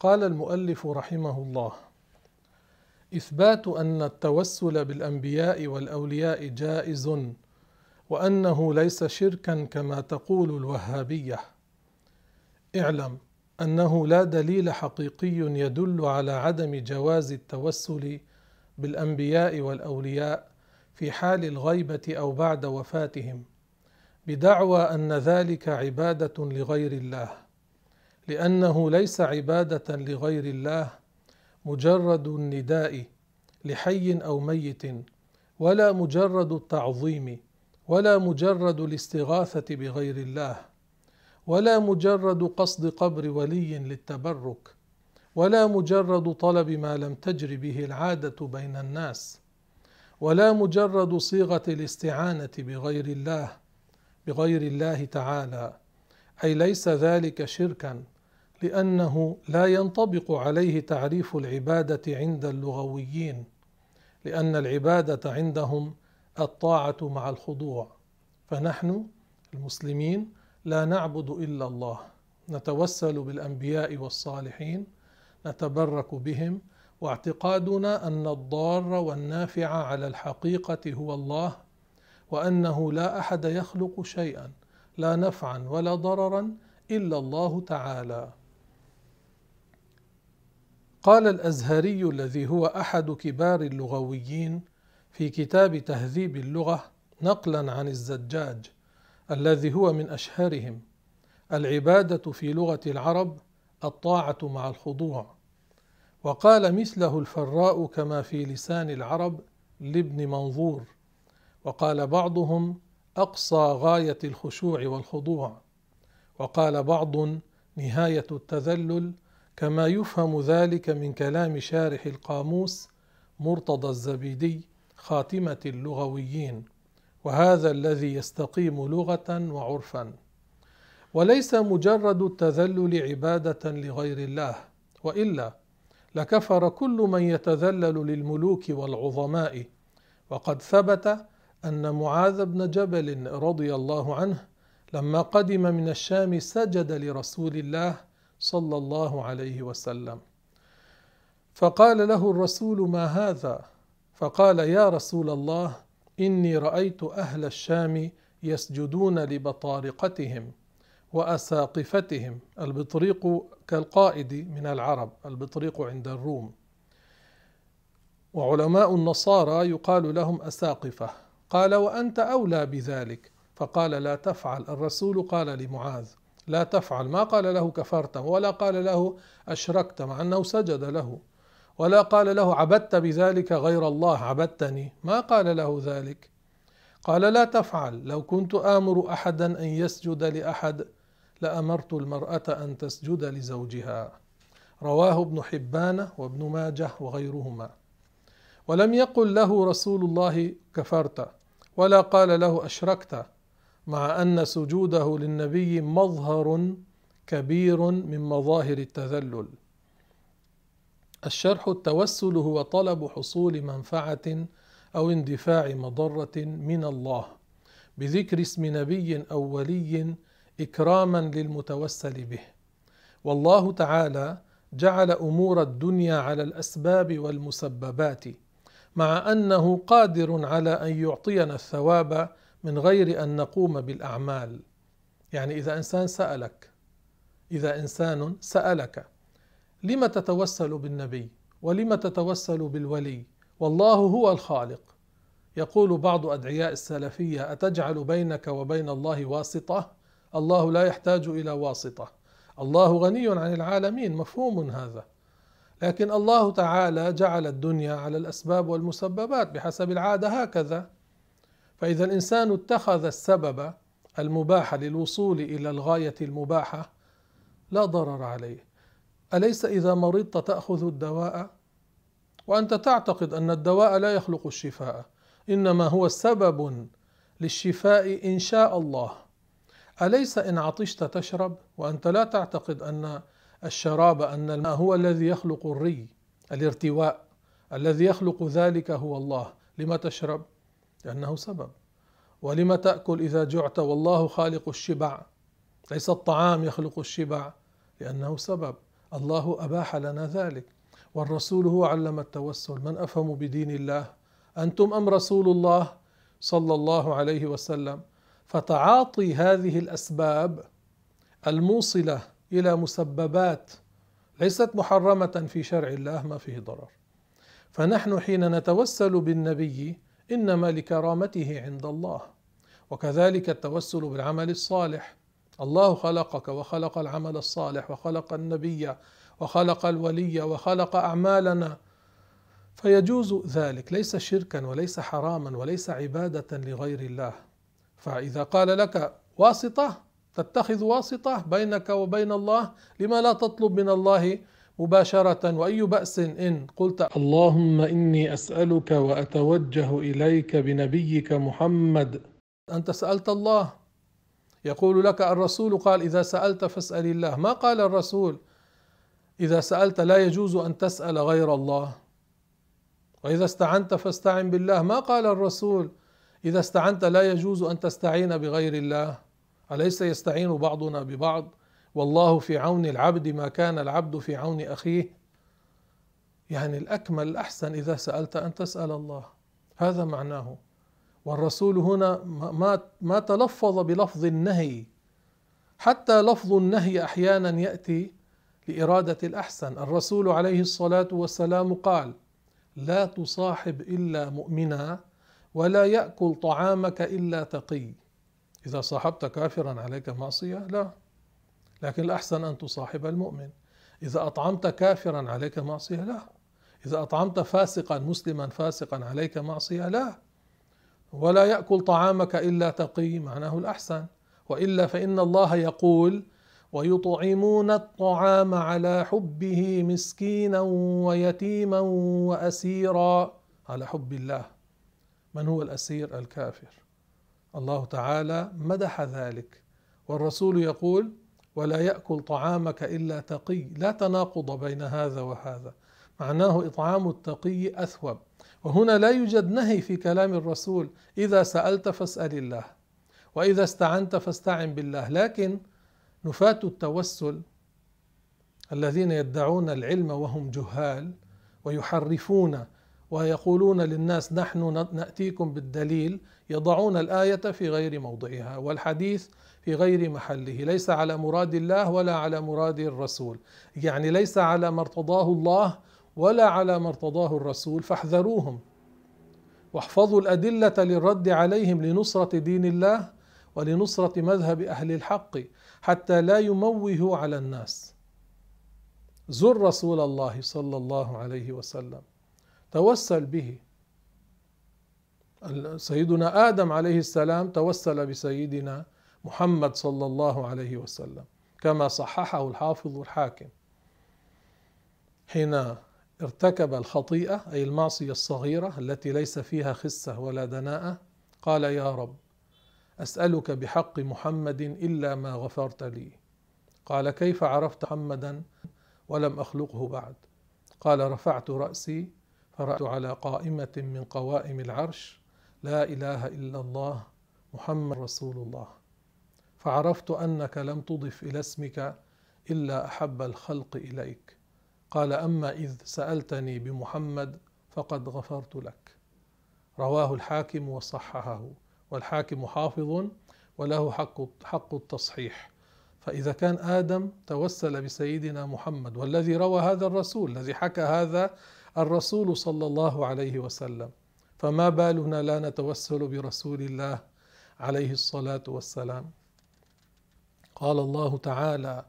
قال المؤلف رحمه الله إثبات أن التوسل بالأنبياء والأولياء جائز وأنه ليس شركا كما تقول الوهابية. اعلم أنه لا دليل حقيقي يدل على عدم جواز التوسل بالأنبياء والأولياء في حال الغيبة أو بعد وفاتهم بدعوى أن ذلك عبادة لغير الله. لأنه ليس عبادة لغير الله مجرد النداء لحي أو ميت ولا مجرد التعظيم ولا مجرد الاستغاثة بغير الله ولا مجرد قصد قبر ولي للتبرك ولا مجرد طلب ما لم تجر به العادة بين الناس ولا مجرد صيغة الاستعانة بغير الله بغير الله تعالى. أي ليس ذلك شركا. لأنه لا ينطبق عليه تعريف العبادة عند اللغويين لأن العبادة عندهم الطاعة مع الخضوع. فنحن المسلمين لا نعبد إلا الله نتوسل بالأنبياء والصالحين نتبرك بهم واعتقادنا أن الضار والنافع على الحقيقة هو الله وأنه لا أحد يخلق شيئا لا نفعا ولا ضررا إلا الله تعالى. قال الأزهري الذي هو أحد كبار اللغويين في كتاب تهذيب اللغة نقلا عن الزجاج الذي هو من أشهرهم العبادة في لغة العرب الطاعة مع الخضوع. وقال مثله الفراء كما في لسان العرب لابن منظور. وقال بعضهم أقصى غاية الخشوع والخضوع. وقال بعض نهاية التذلل كما يفهم ذلك من كلام شارح القاموس مرتضى الزبيدي خاتمة اللغويين وهذا الذي يستقيم لغة وعرفا. وليس مجرد التذلل عبادة لغير الله وإلا لكفر كل من يتذلل للملوك والعظماء. وقد ثبت أن معاذ بن جبل رضي الله عنه لما قدم من الشام سجد لرسول الله صلى الله عليه وسلم. فقال له الرسول ما هذا؟ فقال يا رسول الله إني رأيت أهل الشام يسجدون لبطارقتهم وأساقفتهم البطريق كالقائد من العرب البطريق عند الروم. وعلماء النصارى يقال لهم أساقفة. قال وأنت أولى بذلك؟ فقال لا تفعل. الرسول قال لمعاذ لا تفعل. ما قال له كفرت ولا قال له أشركت مع أنه سجد له. ولا قال له عبدت بذلك غير الله عبدتني. ما قال له ذلك. قال لا تفعل. لو كنت آمر أحدا أن يسجد لأحد لأمرت المرأة أن تسجد لزوجها. رواه ابن حبان وابن ماجه وغيرهما. ولم يقل له رسول الله كفرت ولا قال له أشركت. مع أن سجوده للنبي مظهر كبير من مظاهر التذلل. الشرح التوسل هو طلب حصول منفعة أو اندفاع مضرة من الله بذكر اسم نبي أو ولي إكراما للمتوسل به. والله تعالى جعل أمور الدنيا على الأسباب والمسببات مع أنه قادر على أن يعطينا الثواب من غير أن نقوم بالأعمال. يعني إذا إنسان سألك إذا إنسان سألك لم تتوسل بالنبي ولم تتوسل بالولي؟ والله هو الخالق. يقول بعض أدعياء السلفية أتجعل بينك وبين الله واسطة؟ الله لا يحتاج إلى واسطة. الله غني عن العالمين. مفهوم هذا. لكن الله تعالى جعل الدنيا على الأسباب والمسببات بحسب العادة هكذا. فإذا الإنسان اتخذ السبب المباح للوصول إلى الغاية المباحة لا ضرر عليه. أليس إذا مرضت تأخذ الدواء؟ وأنت تعتقد أن الدواء لا يخلق الشفاء إنما هو سبب للشفاء إن شاء الله. أليس إن عطشت تشرب؟ وأنت لا تعتقد أن الشراب أن الماء هو الذي يخلق الري الارتواء الذي يخلق ذلك هو الله. لما تشرب؟ لأنه سبب. ولم تأكل إذا جعت؟ والله خالق الشبع. ليس الطعام يخلق الشبع. لأنه سبب. الله أباح لنا ذلك. والرسول هو علم التوسل. من أفهم بدين الله؟ أنتم أم رسول الله صلى الله عليه وسلم؟ فتعاطي هذه الأسباب الموصلة إلى مسببات ليست محرمة في شرع الله ما فيه ضرر. فنحن حين نتوسل بالنبي انما لكرامته عند الله. وكذلك التوسل بالعمل الصالح. الله خلقك وخلق العمل الصالح وخلق النبي وخلق الولي وخلق أعمالنا. فيجوز ذلك. ليس شركا وليس حراما وليس عبادة لغير الله. فإذا قال لك واسطة تتخذ واسطة بينك وبين الله لما لا تطلب من الله مباشرة وأي بأس إن قلت اللهم إني أسألك وأتوجه إليك بنبيك محمد. أنت سألت الله. يقول لك الرسول قال إذا سألت فاسأل الله. ما قال الرسول؟ إذا سألت لا يجوز أن تسأل غير الله. وإذا استعنت فاستعن بالله. ما قال الرسول؟ إذا استعنت لا يجوز أن تستعين بغير الله. أليس يستعين بعضنا ببعض؟ والله في عون العبد ما كان العبد في عون أخيه. يعني الأكمل الأحسن إذا سألت أن تسأل الله. هذا معناه. والرسول هنا ما ما تلفظ بلفظ النهي. حتى لفظ النهي أحيانا يأتي لإرادة الأحسن. الرسول عليه الصلاة والسلام قال لا تصاحب إلا مؤمنا ولا يأكل طعامك إلا تقي. إذا صاحبت كافرا عليك معصية؟ لا. لكن الأحسن أن تصاحب المؤمن. إذا أطعمت كافرا عليك معصية لا إذا أطعمت فاسقا مسلما فاسقا عليك معصية لا ولا يأكل طعامك إلا تقي معناه الأحسن. وإلا فإن الله يقول ويطعمون الطعام على حبه مسكينا ويتيما واسيرا على حب الله. من هو الأسير؟ الكافر. الله تعالى مدح ذلك. والرسول يقول ولا يأكل طعامك إلا تقي. لا تناقض بين هذا وهذا. معناه إطعام التقي أثوب. وهنا لا يوجد نهي في كلام الرسول. إذا سألت فاسأل الله. وإذا استعنت فاستعن بالله. لكن نفاة التوسل الذين يدعون العلم وهم جهال ويحرفون ويقولون للناس نحن نأتيكم بالدليل يضعون الآية في غير موضعها والحديث في غير محله ليس على مراد الله ولا على مراد الرسول. يعني ليس على ما ارتضاه الله ولا على ما ارتضاه الرسول فاحذروهم. واحفظوا الأدلة للرد عليهم لنصرة دين الله ولنصرة مذهب أهل الحق حتى لا يموهوا على الناس. زر رسول الله صلى الله عليه وسلم. توسل به. سيدنا آدم عليه السلام توسل بسيدنا محمد صلى الله عليه وسلم كما صححه الحافظ الحاكم. حين ارتكب الخطيئة أي المعصية الصغيرة التي ليس فيها خسة ولا دناءة قال يا رب أسألك بحق محمد إلا ما غفرت لي. قال كيف عرفت محمدا ولم أخلقه بعد؟ قال رفعت رأسي فرات على قائمة من قوائم العرش لا إله إلا الله محمد رسول الله. فعرفت أنك لم تضف إلى اسمك إلا أحب الخلق إليك. قال أما إذ سألتني بمحمد فقد غفرت لك. رواه الحاكم وصححه والحاكم حافظ وله حق حق التصحيح. فإذا كان آدم توسل بسيدنا محمد والذي روى هذا الرسول الذي حكى هذا الرسول صلى الله عليه وسلم. فما بالنا لا نتوسل برسول الله عليه الصلاة والسلام. قال الله تعالى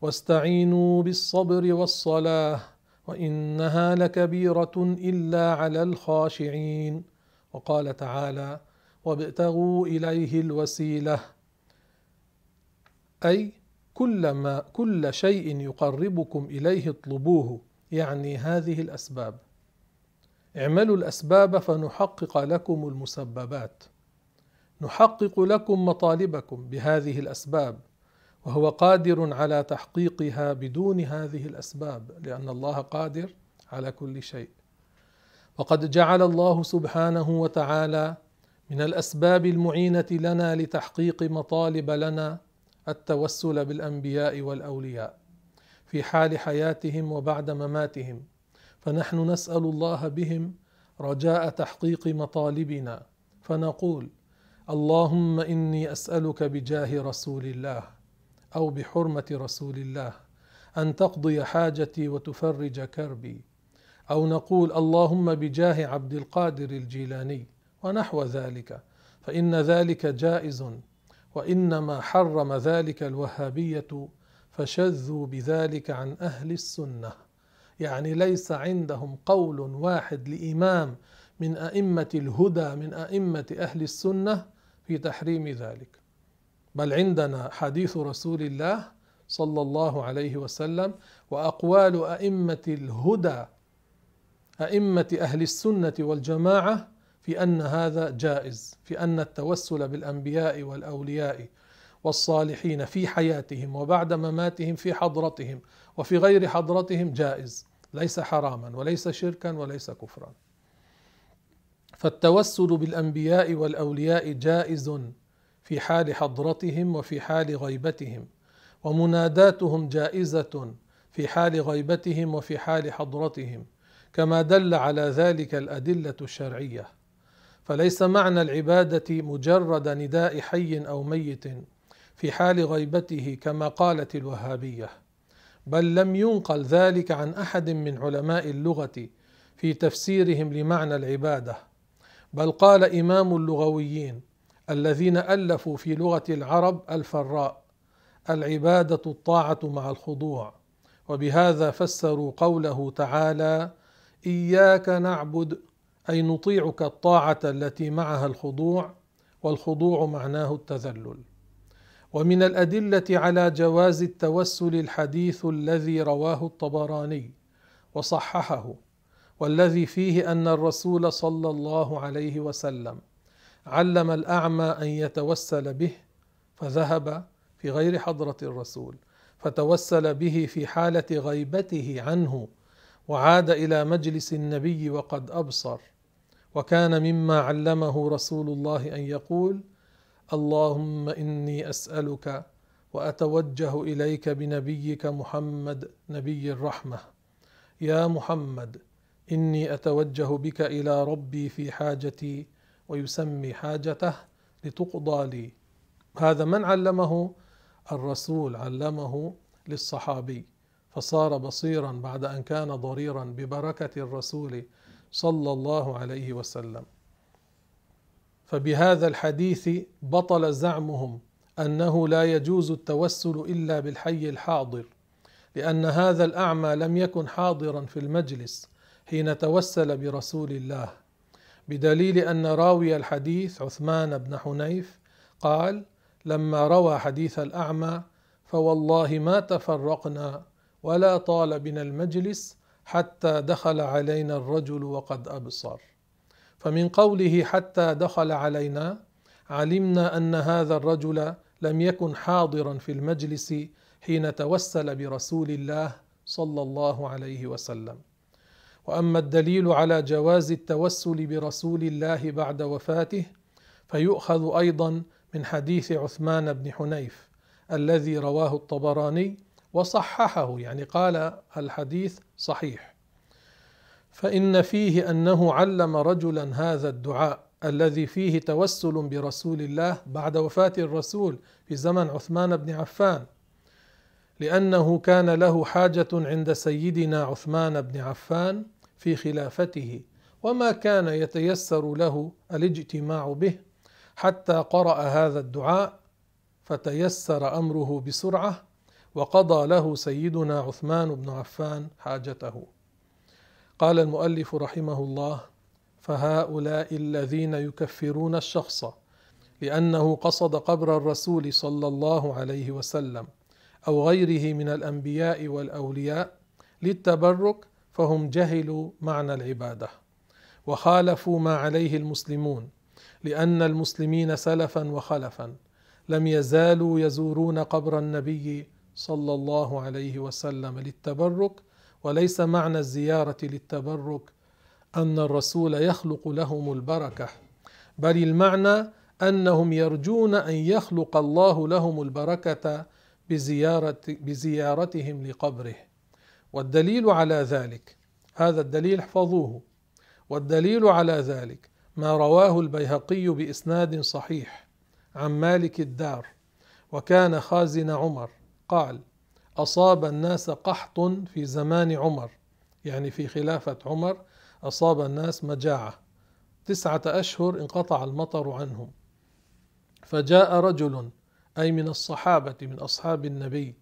واستعينوا بالصبر والصلاة وإنها لكبيرة إلا على الخاشعين. وقال تعالى وابتغوا إليه الوسيلة. أي كل ما كل شيء يقربكم إليه اطلبوه. يعني هذه الأسباب. اعملوا الأسباب فنحقق لكم المسببات. نحقق لكم مطالبكم بهذه الأسباب وهو قادر على تحقيقها بدون هذه الأسباب لأن الله قادر على كل شيء. وقد جعل الله سبحانه وتعالى من الأسباب المعينة لنا لتحقيق مطالب لنا التوسل بالأنبياء والأولياء. في حال حياتهم وبعد مماتهم فنحن نسأل الله بهم رجاء تحقيق مطالبنا فنقول اللهم إني أسألك بجاه رسول الله أو بحرمة رسول الله أن تقضي حاجتي وتفرج كربي أو نقول اللهم بجاه عبد القادر الجيلاني ونحو ذلك فإن ذلك جائز وإنما حرم ذلك الوهابية فشذوا بذلك عن أهل السنة. يعني ليس عندهم قول واحد لإمام من أئمة الهدى من أئمة أهل السنة في تحريم ذلك. بل عندنا حديث رسول الله صلى الله عليه وسلم وأقوال أئمة الهدى أئمة أهل السنة والجماعة في أن هذا جائز في أن التوسل بالأنبياء والأولياء. والصالحين في حياتهم وبعد مماتهم في حضرتهم وفي غير حضرتهم جائز ليس حراما وليس شركا وليس كفرا. فالتوسل بالأنبياء والأولياء جائز في حال حضرتهم وفي حال غيبتهم ومناداتهم جائزة في حال غيبتهم وفي حال حضرتهم كما دل على ذلك الأدلة الشرعية. فليس معنى العبادة مجرد نداء حي أو ميت في حال غيبته كما قالت الوهابية بل لم ينقل ذلك عن أحد من علماء اللغة في تفسيرهم لمعنى العبادة. بل قال إمام اللغويين الذين ألفوا في لغة العرب الفراء العبادة الطاعة مع الخضوع وبهذا فسروا قوله تعالى إياك نعبد أي نطيعك الطاعة التي معها الخضوع والخضوع معناه التذلل. ومن الأدلة على جواز التوسل الحديث الذي رواه الطبراني وصححه والذي فيه أن الرسول صلى الله عليه وسلم علم الأعمى أن يتوسل به فذهب في غير حضرة الرسول فتوسل به في حالة غيبته عنه وعاد إلى مجلس النبي وقد أبصر وكان مما علمه رسول الله أن يقول اللهم إني أسألك وأتوجه إليك بنبيك محمد نبي الرحمة. يا محمد إني أتوجه بك إلى ربي في حاجتي ويسمي حاجته لتقضى لي. هذا من علمه؟ الرسول علمه للصحابي. فصار بصيرا بعد أن كان ضريرا ببركة الرسول صلى الله عليه وسلم. فبهذا الحديث بطل زعمهم أنه لا يجوز التوسل إلا بالحي الحاضر لأن هذا الأعمى لم يكن حاضرا في المجلس حين توسل برسول الله. بدليل أن راوي الحديث عثمان بن حنيف قال لما روى حديث الأعمى فوالله ما تفرقنا ولا طال بنا المجلس حتى دخل علينا الرجل وقد أبصر. فمن قوله حتى دخل علينا علمنا أن هذا الرجل لم يكن حاضرا في المجلس حين توسل برسول الله صلى الله عليه وسلم. وأما الدليل على جواز التوسل برسول الله بعد وفاته فيؤخذ أيضا من حديث عثمان بن حنيف الذي رواه الطبراني وصححه يعني قال الحديث صحيح. فإن فيه أنه علم رجلا هذا الدعاء الذي فيه توسل برسول الله بعد وفاة الرسول في زمن عثمان بن عفان لأنه كان له حاجة عند سيدنا عثمان بن عفان في خلافته وما كان يتيسر له الاجتماع به حتى قرأ هذا الدعاء فتيسر أمره بسرعة وقضى له سيدنا عثمان بن عفان حاجته. قال المؤلف رحمه الله فهؤلاء الذين يكفرون الشخص لأنه قصد قبر الرسول صلى الله عليه وسلم أو غيره من الأنبياء والأولياء للتبرك فهم جهلوا معنى العبادة وخالفوا ما عليه المسلمون لأن المسلمين سلفا وخلفا لم يزالوا يزورون قبر النبي صلى الله عليه وسلم للتبرك وليس معنى الزيارة للتبرك أن الرسول يخلق لهم البركة بل المعنى أنهم يرجون أن يخلق الله لهم البركة بزيارة بزيارتهم لقبره. والدليل على ذلك هذا الدليل احفظوه. والدليل على ذلك ما رواه البيهقي بإسناد صحيح عن مالك الدار وكان خازن عمر قال أصاب الناس قحط في زمان عمر يعني في خلافة عمر أصاب الناس مجاعة. تسعة أشهر انقطع المطر عنهم. فجاء رجل أي من الصحابة من أصحاب النبي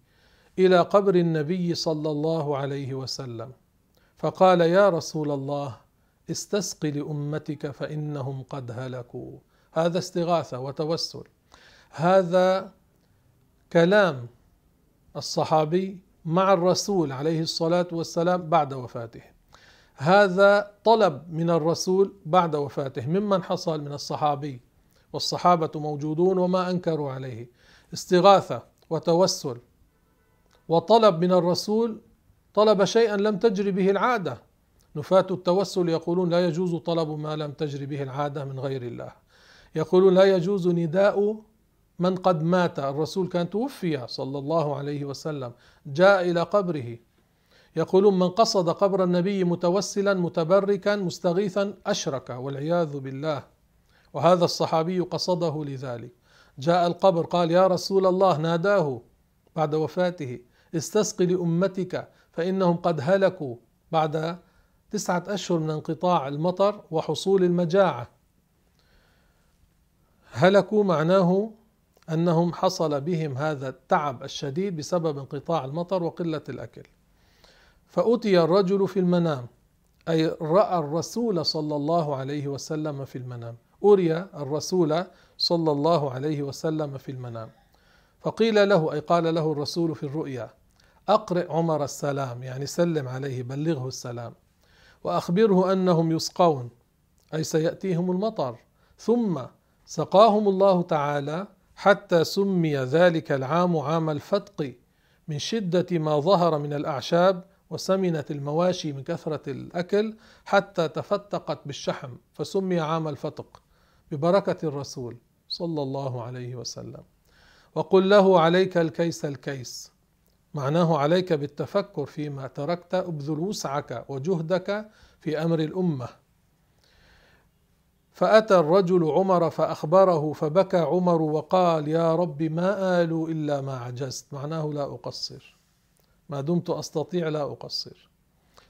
إلى قبر النبي صلى الله عليه وسلم. فقال يا رسول الله استسق لأمتك فإنهم قد هلكوا. هذا استغاثة وتوسل. هذا كلام الصحابي مع الرسول عليه الصلاة والسلام بعد وفاته. هذا طلب من الرسول بعد وفاته. ممن حصل من الصحابي والصحابة موجودون وما أنكروا عليه. استغاثة وتوسل وطلب من الرسول طلب شيئا لم تجري به العادة. نفاة التوسل يقولون لا يجوز طلب ما لم تجري به العادة من غير الله. يقولون لا يجوز نداء من قد مات الرسول كان توفي صلى الله عليه وسلم جاء إلى قبره. يقولون من قصد قبر النبي متوسلا متبركا مستغيثا أشرك والعياذ بالله. وهذا الصحابي قصده لذلك. جاء القبر قال يا رسول الله ناداه بعد وفاته استسق لأمتك فإنهم قد هلكوا بعد تسعة أشهر من انقطاع المطر وحصول المجاعة. هلكوا معناه أنهم حصل بهم هذا التعب الشديد بسبب انقطاع المطر وقلة الأكل. فأتي الرجل في المنام أي رأى الرسول صلى الله عليه وسلم في المنام. أري الرسول صلى الله عليه وسلم في المنام. فقيل له أي قال له الرسول في الرؤيا أقرئ عمر السلام يعني سلم عليه بلغه السلام. وأخبره أنهم يسقون أي سيأتيهم المطر. ثم سقاهم الله تعالى حتى سمي ذلك العام عام الفتق من شدة ما ظهر من الأعشاب وسمنت المواشي من كثرة الأكل حتى تفتقت بالشحم فسمي عام الفتق ببركة الرسول صلى الله عليه وسلم. وقل له عليك الكيس الكيس معناه عليك بالتفكر فيما تركت ابذل وسعك وجهدك في أمر الأمة. فأتى الرجل عمر فأخبره فبكى عمر وقال يا رب ما الوا إلا ما عجزت. معناه لا أقصر. ما دمت أستطيع لا أقصر.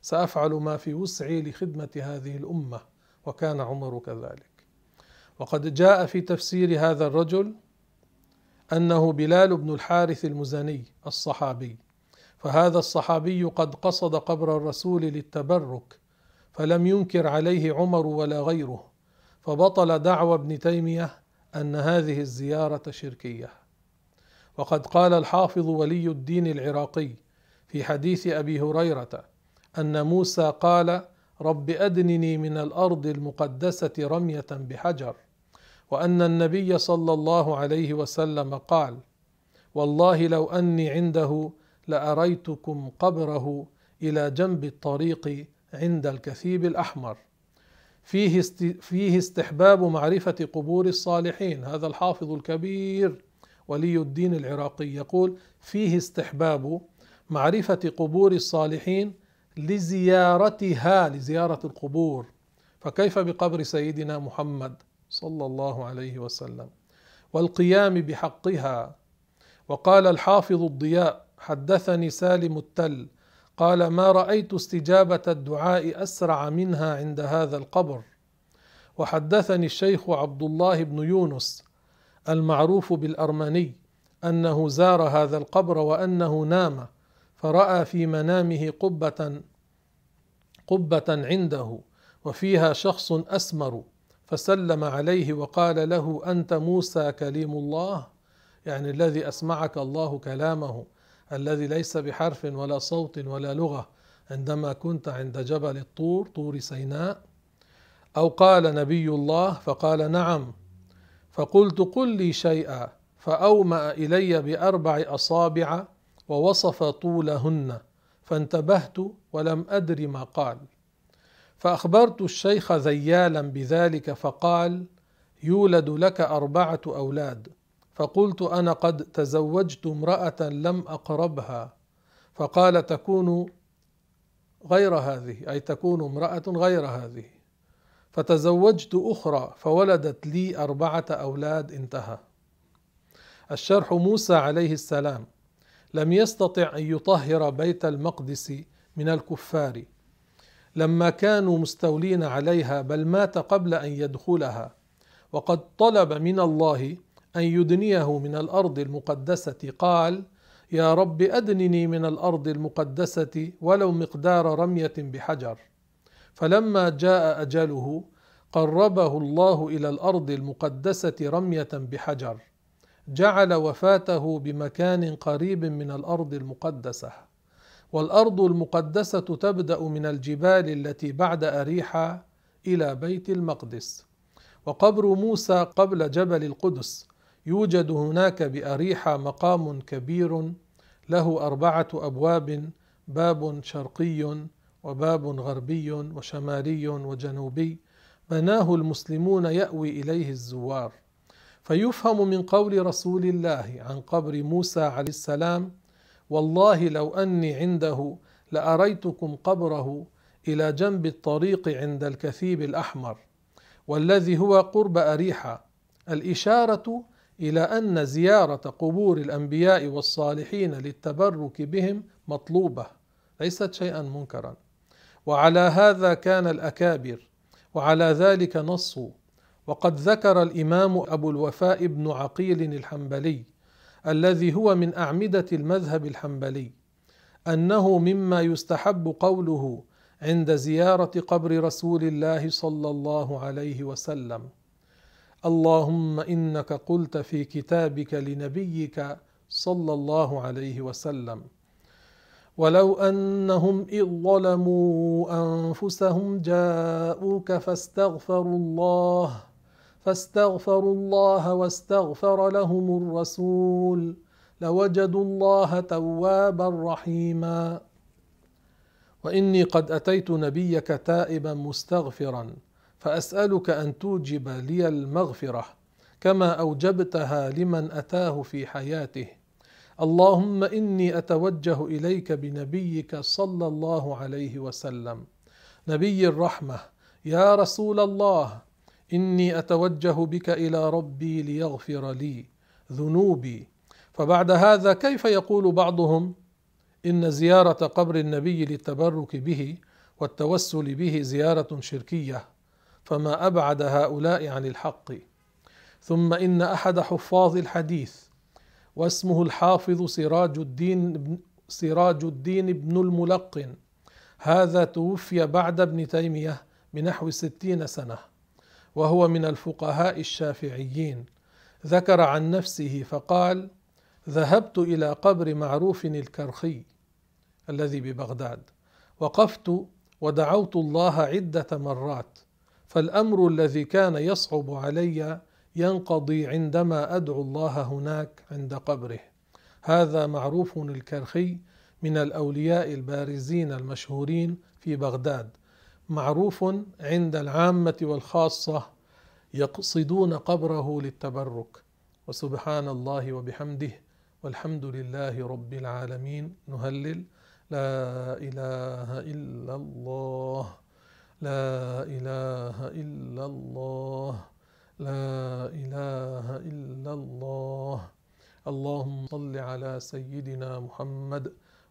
سأفعل ما في وسعي لخدمة هذه الأمة وكان عمر كذلك. وقد جاء في تفسير هذا الرجل أنه بلال بن الحارث المزني الصحابي. فهذا الصحابي قد قصد قبر الرسول للتبرك فلم ينكر عليه عمر ولا غيره. فبطل دعوى ابن تيمية أن هذه الزيارة شركية. وقد قال الحافظ ولي الدين العراقي في حديث أبي هريرة أن موسى قال رب أدنني من الأرض المقدسة رمية بحجر وأن النبي صلى الله عليه وسلم قال والله لو أني عنده لأريتكم قبره إلى جنب الطريق عند الكثيب الأحمر فيه فيه استحباب معرفة قبور الصالحين. هذا الحافظ الكبير ولي الدين العراقي يقول فيه استحباب معرفة قبور الصالحين لزيارتها لزيارة القبور. فكيف بقبر سيدنا محمد صلى الله عليه وسلم؟ والقيام بحقها. وقال الحافظ الضياء حدثني سالم التل قال ما رأيت استجابة الدعاء أسرع منها عند هذا القبر. وحدثني الشيخ عبد الله بن يونس المعروف بالأرمني أنه زار هذا القبر وأنه نام فرأى في منامه قبة قبة عنده وفيها شخص أسمر فسلم عليه وقال له أنت موسى كليم الله؟ يعني الذي أسمعك الله كلامه. الذي ليس بحرف ولا صوت ولا لغة عندما كنت عند جبل الطور طور سيناء. أو قال نبي الله فقال نعم. فقلت قل لي شيئا فأومأ إلي بأربع أصابع ووصف طولهن فانتبهت ولم أدر ما قال. فأخبرت الشيخ ذيالا بذلك فقال يولد لك أربعة أولاد. فقلت أنا قد تزوجت امرأة لم أقربها. فقال تكون غير هذه أي تكون امرأة غير هذه. فتزوجت أخرى فولدت لي أربعة أولاد انتهى. الشرح موسى عليه السلام لم يستطع أن يطهر بيت المقدس من الكفار. لما كانوا مستولين عليها بل مات قبل أن يدخلها. وقد طلب من الله أن يدنيه من الأرض المقدسة. قال يا رب أدنني من الأرض المقدسة ولو مقدار رمية بحجر. فلما جاء أجله قربه الله إلى الأرض المقدسة رمية بحجر. جعل وفاته بمكان قريب من الأرض المقدسة. والأرض المقدسة تبدأ من الجبال التي بعد اريحا إلى بيت المقدس. وقبر موسى قبل جبل القدس. يوجد هناك باريحا مقام كبير له أربعة أبواب باب شرقي وباب غربي وشمالي وجنوبي. بناه المسلمون يأوي إليه الزوار. فيفهم من قول رسول الله عن قبر موسى عليه السلام والله لو أني عنده لأريتكم قبره إلى جنب الطريق عند الكثيب الأحمر والذي هو قرب اريحا الإشارة إلى أن زيارة قبور الأنبياء والصالحين للتبرك بهم مطلوبة ليست شيئا منكرا. وعلى هذا كان الأكابر وعلى ذلك نصوا. وقد ذكر الإمام أبو الوفاء بن عقيل الحنبلي الذي هو من أعمدة المذهب الحنبلي أنه مما يستحب قوله عند زيارة قبر رسول الله صلى الله عليه وسلم. اللهم إنك قلت في كتابك لنبيك صلى الله عليه وسلم. ولو أنهم إذ ظلموا أنفسهم جاءوك فاستغفروا الله فاستغفروا الله واستغفر لهم الرسول لوجدوا الله توابا رحيما. وإني قد أتيت نبيك تائبا مستغفرا. فأسألك أن توجب لي المغفرة كما أوجبتها لمن أتاه في حياته. اللهم إني أتوجه إليك بنبيك صلى الله عليه وسلم. نبي الرحمة يا رسول الله إني أتوجه بك إلى ربي ليغفر لي ذنوبي. فبعد هذا كيف يقول بعضهم؟ إن زيارة قبر النبي للتبرك به والتوسل به زيارة شركية. فما أبعد هؤلاء عن الحق. ثم إن أحد حفاظ الحديث واسمه الحافظ سراج الدين سراج الدين بن الملقن. هذا توفي بعد ابن تيمية بنحو ستين سنة وهو من الفقهاء الشافعيين. ذكر عن نفسه فقال ذهبت إلى قبر معروف الكرخي الذي ببغداد وقفت ودعوت الله عدة مرات فالأمر الذي كان يصعب علي ينقضي عندما أدعو الله هناك عند قبره. هذا معروف الكرخي من الأولياء البارزين المشهورين في بغداد. معروف عند العامة والخاصة يقصدون قبره للتبرك. وسبحان الله وبحمده والحمد لله رب العالمين. نهلل. لا إله إلا الله. لا إله إلا الله. لا إله إلا الله. اللهم صل على سيدنا محمد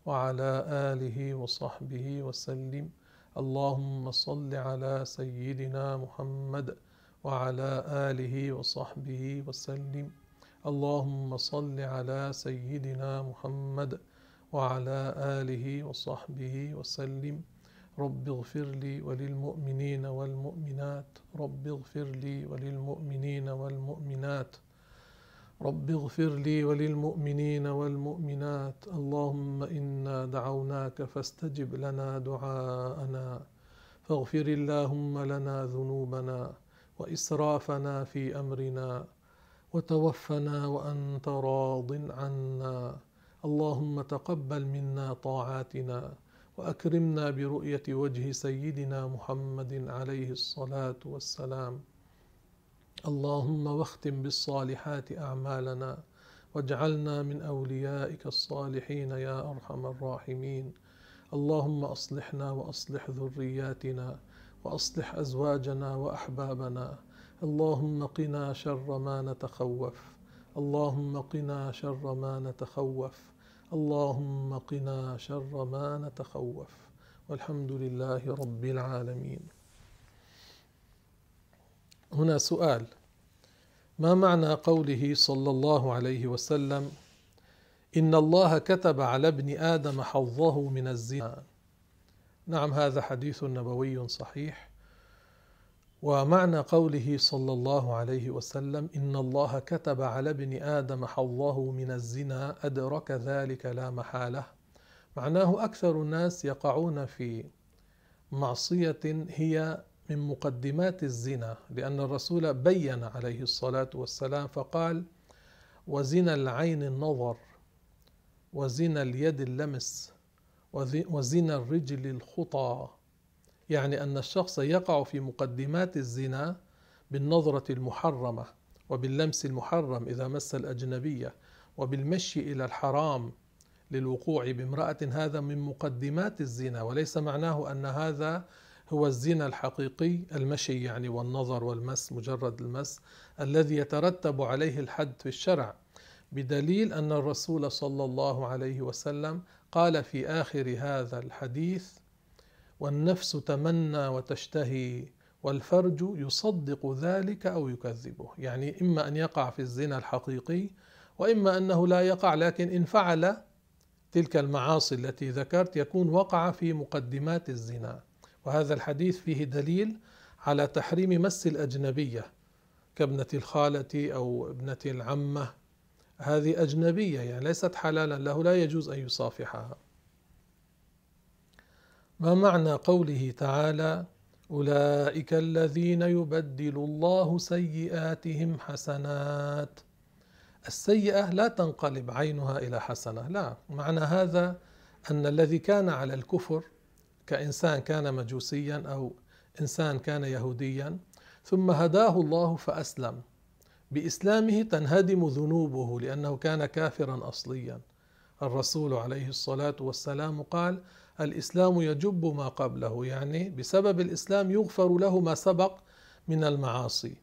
وعلى آله وصحبه وسلم. اللهم صل على سيدنا محمد وعلى آله وصحبه وسلم. اللهم صل على سيدنا محمد وعلى آله وصحبه وسلم. رب اغفر لي وللمؤمنين والمؤمنات. رب اغفر لي وللمؤمنين والمؤمنات. رب اغفر لي وللمؤمنين والمؤمنات. اللهم إنا دعوناك فاستجب لنا دعاءنا. فاغفر اللهم لنا ذنوبنا وإسرافنا في أمرنا. وتوفنا وأنت راض عنا. اللهم تقبل منا طاعاتنا. وأكرمنا برؤية وجه سيدنا محمد عليه الصلاة والسلام. اللهم واختم بالصالحات أعمالنا واجعلنا من أوليائك الصالحين يا أرحم الراحمين. اللهم أصلحنا وأصلح ذرياتنا وأصلح أزواجنا وأحبابنا. اللهم قنا شر ما نتخوف. اللهم قنا شر ما نتخوف. اللهم قنا شر ما نتخوف والحمد لله رب العالمين. هنا سؤال ما معنى قوله صلى الله عليه وسلم إن الله كتب على ابن آدم حظه من الزنا؟ نعم هذا حديث نبوي صحيح. ومعنى قوله صلى الله عليه وسلم إن الله كتب على ابن آدم حظه من الزنا أدرك ذلك لا محالة. معناه أكثر الناس يقعون في معصية هي من مقدمات الزنا لأن الرسول بين عليه الصلاة والسلام فقال وزنا العين النظر وزنا اليد اللمس وزنا الرجل الخطى يعني أن الشخص يقع في مقدمات الزنا بالنظرة المحرمة وباللمس المحرم إذا مس الأجنبية وبالمشي إلى الحرام للوقوع بامرأة هذا من مقدمات الزنا وليس معناه أن هذا هو الزنا الحقيقي المشي يعني والنظر والمس مجرد المس الذي يترتب عليه الحد في الشرع بدليل أن الرسول صلى الله عليه وسلم قال في آخر هذا الحديث والنفس تمنى وتشتهي والفرج يصدق ذلك أو يكذبه. يعني إما أن يقع في الزنا الحقيقي وإما أنه لا يقع لكن إن فعل تلك المعاصي التي ذكرت يكون وقع في مقدمات الزنا. وهذا الحديث فيه دليل على تحريم مس الأجنبية كابنة الخالة أو ابنة العمة. هذه أجنبية يعني ليست حلالا له لا يجوز أن يصافحها. ما معنى قوله تعالى أولئك الذين يبدل الله سيئاتهم حسنات؟ السيئة لا تنقلب عينها إلى حسنة لا. معنى هذا أن الذي كان على الكفر كإنسان كان مجوسيا أو إنسان كان يهوديا ثم هداه الله فأسلم. بإسلامه تنهدم ذنوبه لأنه كان كافرا اصليا. الرسول عليه الصلاة والسلام قال الإسلام يجب ما قبله يعني بسبب الإسلام يغفر له ما سبق من المعاصي.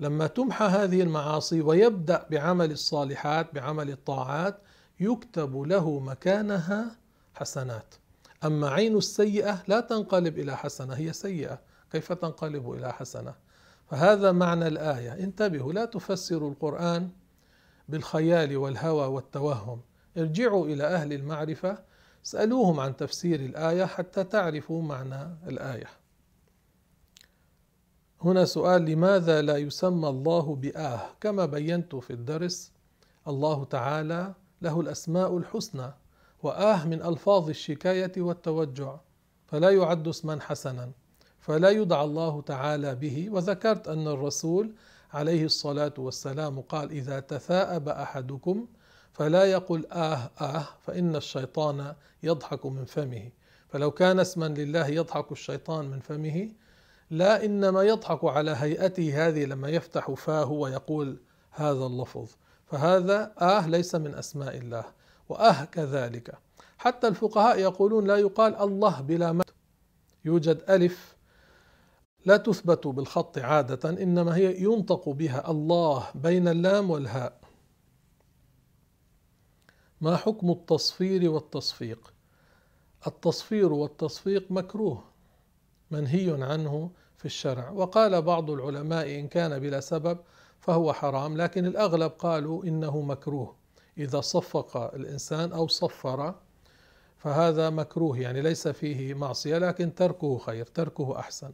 لما تمحى هذه المعاصي ويبدأ بعمل الصالحات بعمل الطاعات يكتب له مكانها حسنات. أما عين السيئة لا تنقلب إلى حسنة هي سيئة. كيف تنقلب إلى حسنة؟ فهذا معنى الآية. انتبهوا لا تفسروا القرآن بالخيال والهوى والتوهم. ارجعوا إلى أهل المعرفة اسألوهم عن تفسير الآية حتى تعرفوا معنى الآية. هنا سؤال لماذا لا يسمى الله بآه؟ كما بينت في الدرس الله تعالى له الأسماء الحسنى وآه من ألفاظ الشكاية والتوجع فلا يعد اسما حسنا فلا يدعى الله تعالى به وذكرت أن الرسول عليه الصلاة والسلام قال إذا تثاءب أحدكم فلا يقل آه آه فإن الشيطان يضحك من فمه. فلو كان اسما لله يضحك الشيطان من فمه لا إنما يضحك على هيئته هذه لما يفتح فاه ويقول هذا اللفظ. فهذا آه ليس من أسماء الله وآه كذلك. حتى الفقهاء يقولون لا يقال الله بلا مد يوجد ألف لا تثبت بالخط عادة إنما هي ينطق بها الله بين اللام والهاء. ما حكم التصفير والتصفيق؟ التصفير والتصفيق مكروه منهي عنه في الشرع. وقال بعض العلماء إن كان بلا سبب فهو حرام لكن الأغلب قالوا إنه مكروه. إذا صفق الإنسان أو صفر فهذا مكروه يعني ليس فيه معصية لكن تركه خير تركه أحسن.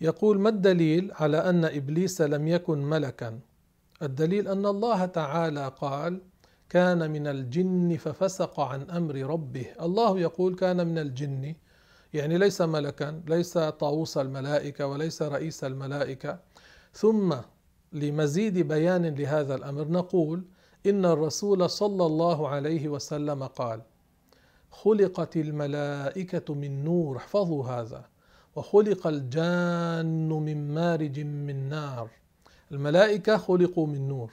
يقول ما الدليل على أن إبليس لم يكن ملكا؟ الدليل أن الله تعالى قال كان من الجن ففسق عن أمر ربه. الله يقول كان من الجن. يعني ليس ملكا ليس طاووس الملائكة وليس رئيس الملائكة. ثم لمزيد بيان لهذا الأمر نقول إن الرسول صلى الله عليه وسلم قال خلقت الملائكة من نور. احفظوا هذا. وخلق الجان من مارج من نار. الملائكة خلقوا من نور.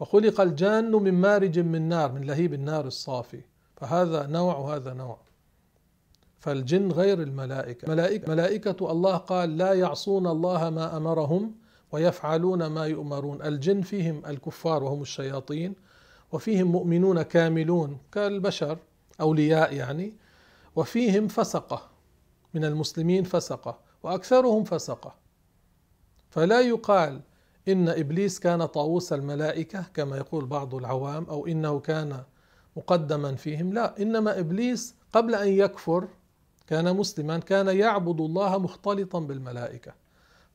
وخلق الجان من مارج من نار من لهيب النار الصافي. فهذا نوع وهذا نوع. فالجن غير الملائكة. ملائكة, ملائكة الله قال لا يعصون الله ما أمرهم ويفعلون ما يؤمرون. الجن فيهم الكفار وهم الشياطين وفيهم مؤمنون كاملون كالبشر أولياء يعني. وفيهم فسقة من المسلمين فسقة وأكثرهم فسقة. فلا يقال إن إبليس كان طاووس الملائكة كما يقول بعض العوام أو إنه كان مقدما فيهم. لا إنما إبليس قبل أن يكفر كان مسلما كان يعبد الله مختلطا بالملائكة.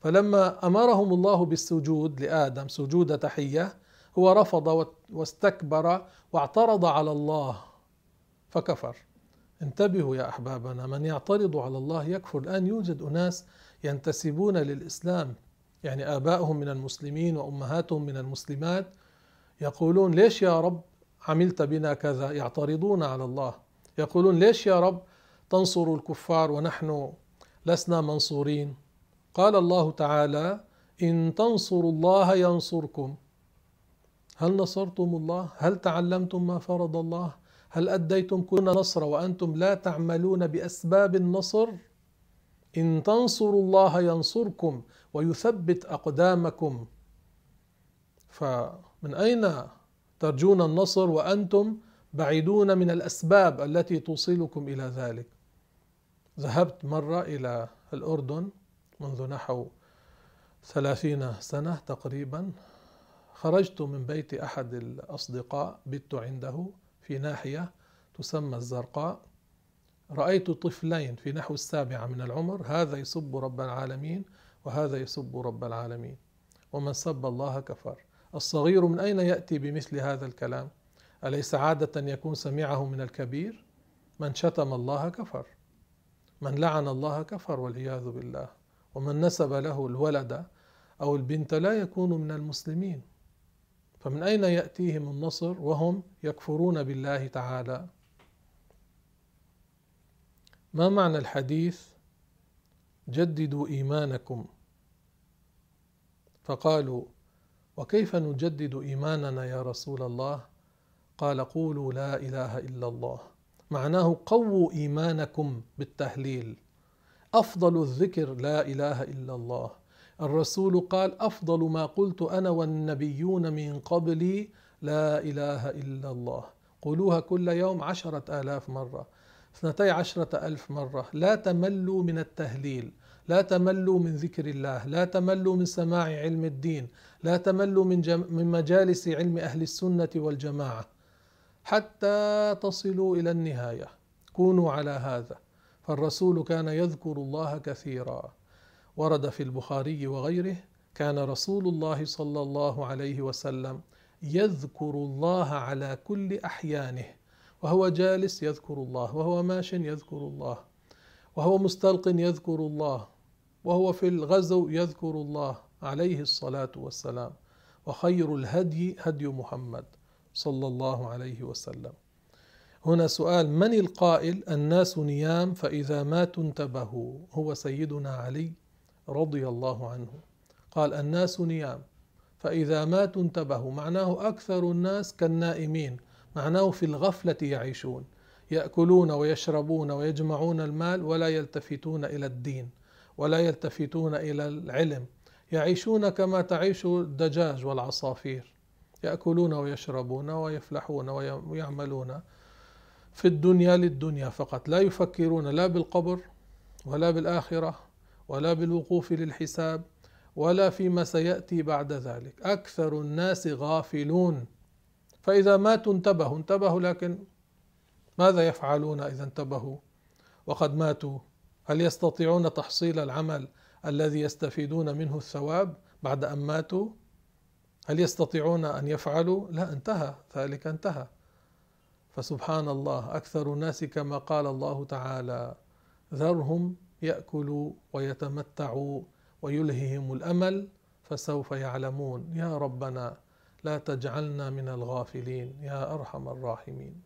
فلما أمرهم الله بالسجود لآدم سجود تحية هو رفض واستكبر واعترض على الله فكفر. انتبهوا يا أحبابنا من يعترض على الله يكفر. الآن يوجد أناس ينتسبون للإسلام يعني ابائهم من المسلمين وأمهاتهم من المسلمات يقولون ليش يا رب عملت بنا كذا؟ يعترضون على الله. يقولون ليش يا رب تنصر الكفار ونحن لسنا منصورين؟ قال الله تعالى إن تنصروا الله ينصركم. هل نصرتم الله؟ هل تعلمتم ما فرض الله؟ هل أديتم كل نصر وأنتم لا تعملون بأسباب النصر؟ إن تنصروا الله ينصركم ويثبت أقدامكم. فمن أين ترجون النصر وأنتم بعيدون من الأسباب التي توصلكم إلى ذلك؟ ذهبت مرة إلى الأردن منذ نحو ثلاثين سنة تقريبا. خرجت من بيت أحد الأصدقاء بت عنده في ناحية تسمى الزرقاء. رأيت طفلين في نحو السابعة من العمر. هذا يسب رب العالمين. وهذا يسب رب العالمين. ومن سب الله كفر. الصغير من أين يأتي بمثل هذا الكلام؟ أليس عادة يكون سمعه من الكبير؟ من شتم الله كفر. من لعن الله كفر والعياذ بالله. ومن نسب له الولد أو البنت لا يكون من المسلمين. فمن أين يأتيهم النصر وهم يكفرون بالله تعالى؟ ما معنى الحديث؟ جددوا إيمانكم. فقالوا وكيف نجدد إيماننا يا رسول الله؟ قال قولوا لا إله إلا الله. معناه قووا إيمانكم بالتهليل أفضل الذكر لا إله إلا الله. الرسول قال أفضل ما قلت أنا والنبيون من قبلي لا إله إلا الله. قولوها كل يوم عشرة آلاف مرة اثنتي عشرة ألف مرة. لا تملوا من التهليل. لا تملوا من ذكر الله لا تملوا من سماع علم الدين لا تملوا من, جم من مجالس علم أهل السنة والجماعة حتى تصلوا إلى النهاية. كونوا على هذا. فالرسول كان يذكر الله كثيرا. ورد في البخاري وغيره كان رسول الله صلى الله عليه وسلم يذكر الله على كل أحيانه. وهو جالس يذكر الله وهو ماش يذكر الله وهو مستلق يذكر الله. وهو في الغزو يذكر الله عليه الصلاة والسلام. وخير الهدي هدي محمد صلى الله عليه وسلم. هنا سؤال من القائل الناس نيام فإذا ماتوا انتبهوا؟ هو سيدنا علي رضي الله عنه. قال الناس نيام فإذا ماتوا انتبهوا. معناه أكثر الناس كالنائمين. معناه في الغفلة يعيشون يأكلون ويشربون ويجمعون المال ولا يلتفتون إلى الدين. ولا يلتفتون إلى العلم. يعيشون كما تعيش الدجاج والعصافير. يأكلون ويشربون ويفلحون ويعملون في الدنيا للدنيا فقط. لا يفكرون لا بالقبر ولا بالآخرة ولا بالوقوف للحساب ولا فيما سيأتي بعد ذلك. أكثر الناس غافلون. فإذا ماتوا انتبهوا انتبهوا لكن ماذا يفعلون إذا انتبهوا؟ وقد ماتوا هل يستطيعون تحصيل العمل الذي يستفيدون منه الثواب بعد أن ماتوا؟ هل يستطيعون أن يفعلوا؟ لا انتهى ذلك انتهى. فسبحان الله أكثر الناس كما قال الله تعالى ذرهم يأكلوا ويتمتعوا ويلههم الأمل فسوف يعلمون. يا ربنا لا تجعلنا من الغافلين. يا أرحم الراحمين.